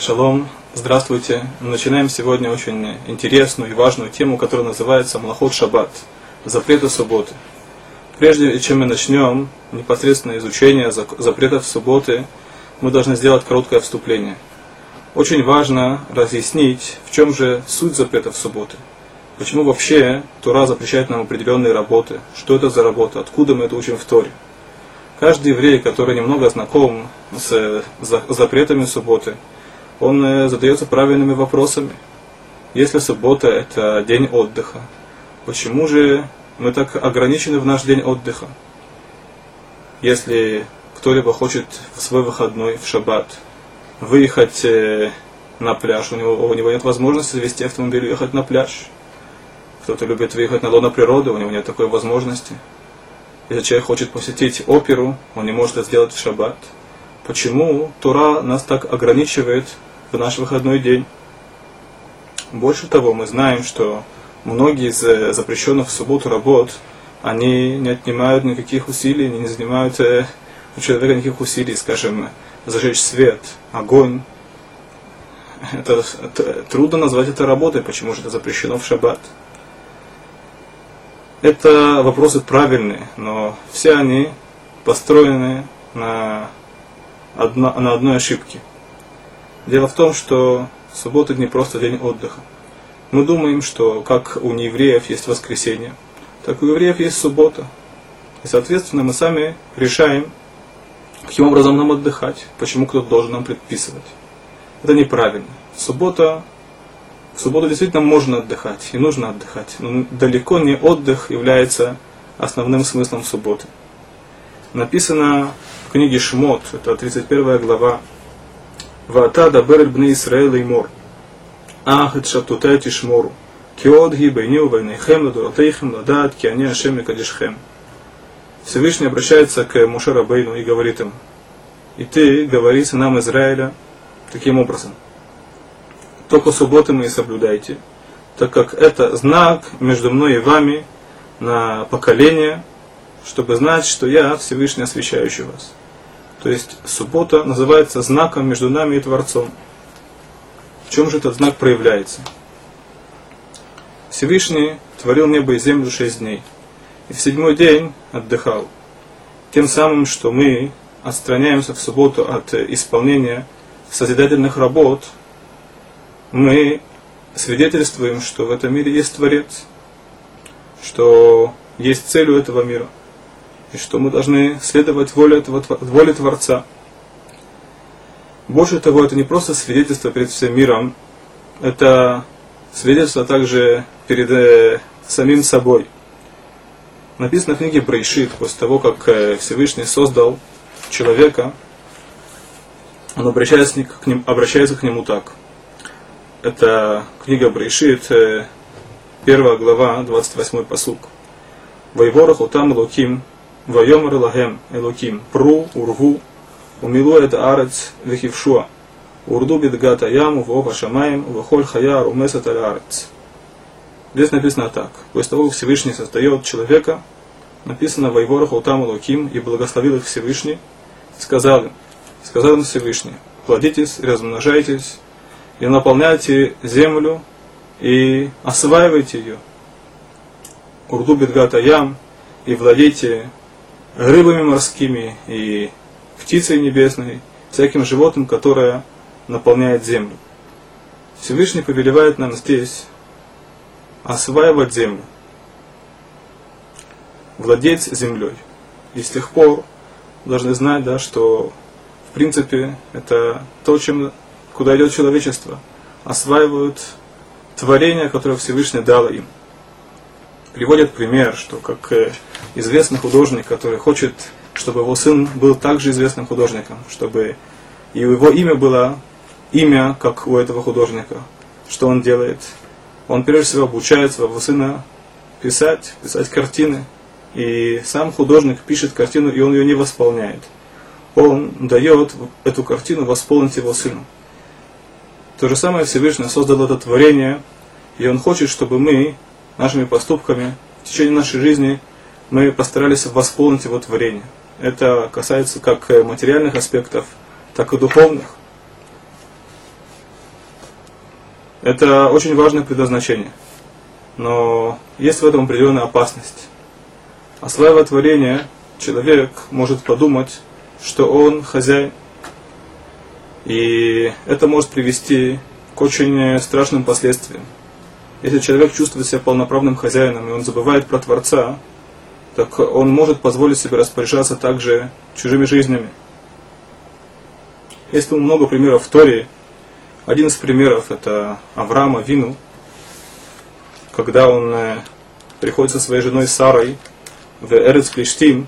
Шалом, здравствуйте. Начинаем сегодня очень интересную и важную тему, которая называется Млахот Шаббат, запреты субботы. Прежде чем мы начнем непосредственно изучение запретов субботы, мы должны сделать короткое вступление. Очень важно разъяснить, в чем же суть запретов субботы. Почему вообще Тура запрещает нам определенные работы, что это за работа, откуда мы это учим в Торе. Каждый еврей, который немного знаком с запретами субботы, он э, задается правильными вопросами. Если суббота – это день отдыха, почему же мы так ограничены в наш день отдыха? Если кто-либо хочет в свой выходной, в шаббат, выехать э, на пляж, у него, у него нет возможности завести автомобиль и ехать на пляж. Кто-то любит выехать на лоно природы, у него нет такой возможности. Если человек хочет посетить оперу, он не может это сделать в шаббат. Почему Тура нас так ограничивает в наш выходной день? Больше того, мы знаем, что многие из э, запрещенных в субботу работ, они не отнимают никаких усилий, не занимают э, у человека никаких усилий, скажем, зажечь свет, огонь. Это, это, трудно назвать это работой, почему же это запрещено в шаббат. Это вопросы правильные, но все они построены на, одно, на одной ошибке. Дело в том, что суббота не просто день отдыха. Мы думаем, что как у неевреев есть воскресенье, так у евреев есть суббота. И, соответственно, мы сами решаем, каким образом нам отдыхать, почему кто-то должен нам предписывать. Это неправильно. Суббота в субботу действительно можно отдыхать и нужно отдыхать, но далеко не отдых является основным смыслом субботы. Написано в книге Шмот, это 31 глава, «Вата дабер бны Исраэл и мор, ах et шатутай тишмору, киод ги байню байнейхем ладуратейхем ладат ки они ашем кадишхем». Всевышний обращается к Муше Рабейну и говорит им, «И ты говори сынам Израиля таким образом – только субботы мои соблюдайте, так как это знак между мной и вами на поколение, чтобы знать, что я Всевышний освящающий вас. То есть суббота называется знаком между нами и Творцом. В чем же этот знак проявляется? Всевышний творил небо и землю шесть дней, и в седьмой день отдыхал. Тем самым, что мы отстраняемся в субботу от исполнения созидательных работ, мы свидетельствуем, что в этом мире есть Творец, что есть цель у этого мира, и что мы должны следовать воле, этого, воле Творца. Больше того, это не просто свидетельство перед всем миром, это свидетельство также перед э, самим собой. Написано в книге Брейшит, после того, как э, Всевышний создал человека, он обращается к, ним, обращается к нему так – это книга Брейшит, э, первая глава, 28 посук. Вайворах утам Элоким, Вайомар Лагем Элоким, Пру, Урву, Умилу это арец вехившуа, Урду бедгата яму, Вова шамаем, Вахоль хаяр, умесат арец. Здесь написано так. После того, как Всевышний создает человека, написано Вайворах утам Элоким, и благословил их Всевышний, сказал им, сказал им Всевышний, плодитесь, размножайтесь, и наполняйте землю и осваивайте ее. Урду бедгата ям и владейте рыбами морскими и птицей небесной, всяким животным, которое наполняет землю. Всевышний повелевает нам здесь осваивать землю, владеть землей. И с тех пор должны знать, да, что в принципе это то, чем куда идет человечество, осваивают творения, которые Всевышний дал им. Приводят пример, что как э, известный художник, который хочет, чтобы его сын был также известным художником, чтобы и его имя было имя, как у этого художника. Что он делает? Он прежде всего обучает своего сына писать, писать картины. И сам художник пишет картину, и он ее не восполняет. Он дает эту картину восполнить его сыну. То же самое Всевышний создал это творение, и Он хочет, чтобы мы нашими поступками в течение нашей жизни мы постарались восполнить Его творение. Это касается как материальных аспектов, так и духовных. Это очень важное предназначение. Но есть в этом определенная опасность. Осваивая творение, человек может подумать, что он хозяин. И это может привести к очень страшным последствиям. Если человек чувствует себя полноправным хозяином, и он забывает про Творца, так он может позволить себе распоряжаться также чужими жизнями. Есть много примеров в Торе. Один из примеров это Авраама Вину, когда он э, приходит со своей женой Сарой в Эрец Клиштим,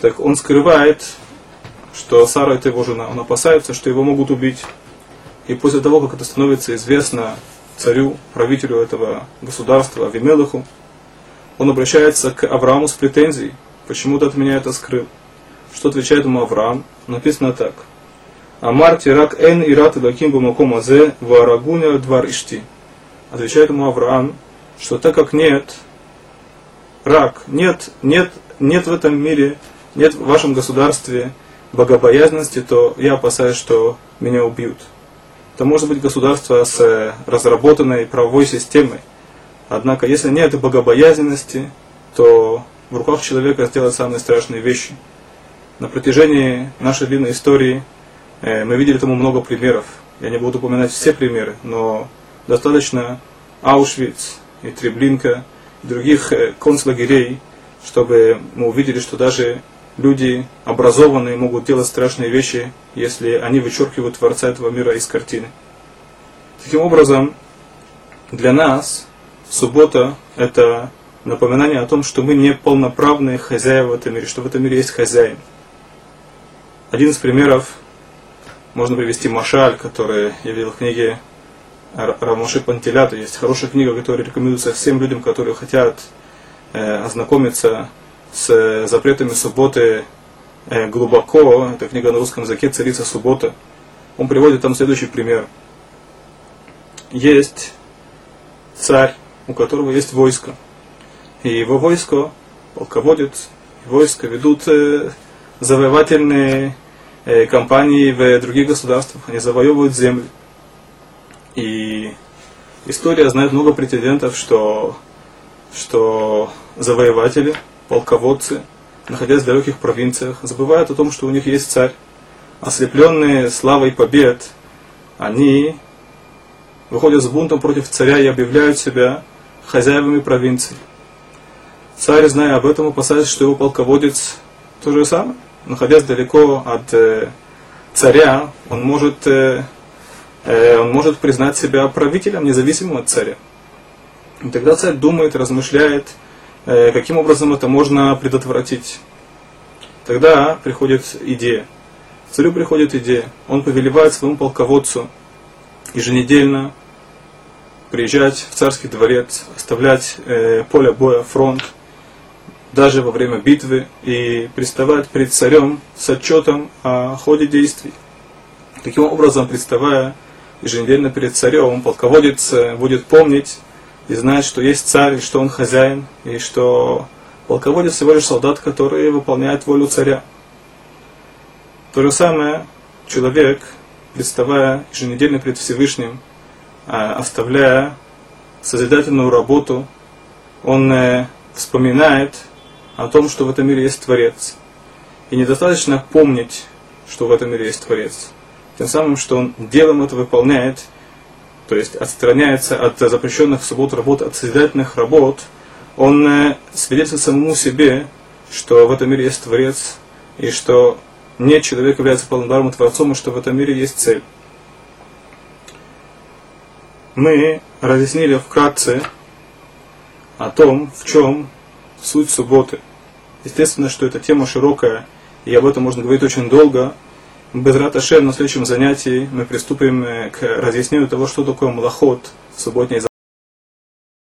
так он скрывает, что Сара это его жена. Он опасается, что его могут убить. И после того, как это становится известно царю, правителю этого государства, Авимелаху, он обращается к Аврааму с претензией, почему ты от меня это скрыл. Что отвечает ему Авраам? Написано так. Амар тирак эн ират лаким бумаком азе варагуня двар ишти. Отвечает ему Авраам, что так как нет рак, нет, нет, нет в этом мире, нет в вашем государстве богобоязненности, то я опасаюсь, что меня убьют. Это может быть государство с разработанной правовой системой. Однако, если нет богобоязненности, то в руках человека сделать самые страшные вещи. На протяжении нашей длинной истории э, мы видели тому много примеров. Я не буду упоминать все примеры, но достаточно Аушвиц и Треблинка и других э, концлагерей, чтобы мы увидели, что даже люди образованные могут делать страшные вещи, если они вычеркивают Творца этого мира из картины. Таким образом, для нас суббота – это напоминание о том, что мы не полноправные хозяева в этом мире, что в этом мире есть хозяин. Один из примеров можно привести Машаль, который я видел в книге Рамоши Пантелята. Есть хорошая книга, которая рекомендуется всем людям, которые хотят э, ознакомиться с запретами субботы э, глубоко. Это книга на русском языке «Царица суббота». Он приводит там следующий пример. Есть царь, у которого есть войско. И его войско, полководец, войско ведут э, завоевательные э, кампании в других государствах. Они завоевывают земли. И история знает много претендентов, что, что завоеватели – полководцы, находясь в далеких провинциях, забывают о том, что у них есть царь. Ослепленные славой побед, они выходят с бунтом против царя и объявляют себя хозяевами провинции. Царь, зная об этом, опасается, что его полководец то же самое. Находясь далеко от э, царя, он может, э, э, он может признать себя правителем, независимым от царя. И тогда царь думает, размышляет, каким образом это можно предотвратить. Тогда приходит идея. Царю приходит идея. Он повелевает своему полководцу еженедельно приезжать в царский дворец, оставлять э, поле боя, фронт, даже во время битвы, и приставать перед царем с отчетом о ходе действий. Таким образом, представая еженедельно перед царем, полководец э, будет помнить и знает, что есть царь, и что он хозяин, и что полководец всего лишь солдат, который выполняет волю царя. То же самое человек, представая еженедельно перед Всевышним, а, оставляя созидательную работу, он э, вспоминает о том, что в этом мире есть Творец. И недостаточно помнить, что в этом мире есть Творец. Тем самым, что он делом это выполняет, то есть отстраняется от запрещенных в субботу работ, от созидательных работ, он э, свидетельствует самому себе, что в этом мире есть Творец, и что нет человек является полнодарным Творцом, и что в этом мире есть цель. Мы разъяснили вкратце о том, в чем суть субботы. Естественно, что эта тема широкая, и об этом можно говорить очень долго, Безрат Ашем на следующем занятии мы приступим к разъяснению того, что такое млахот, субботний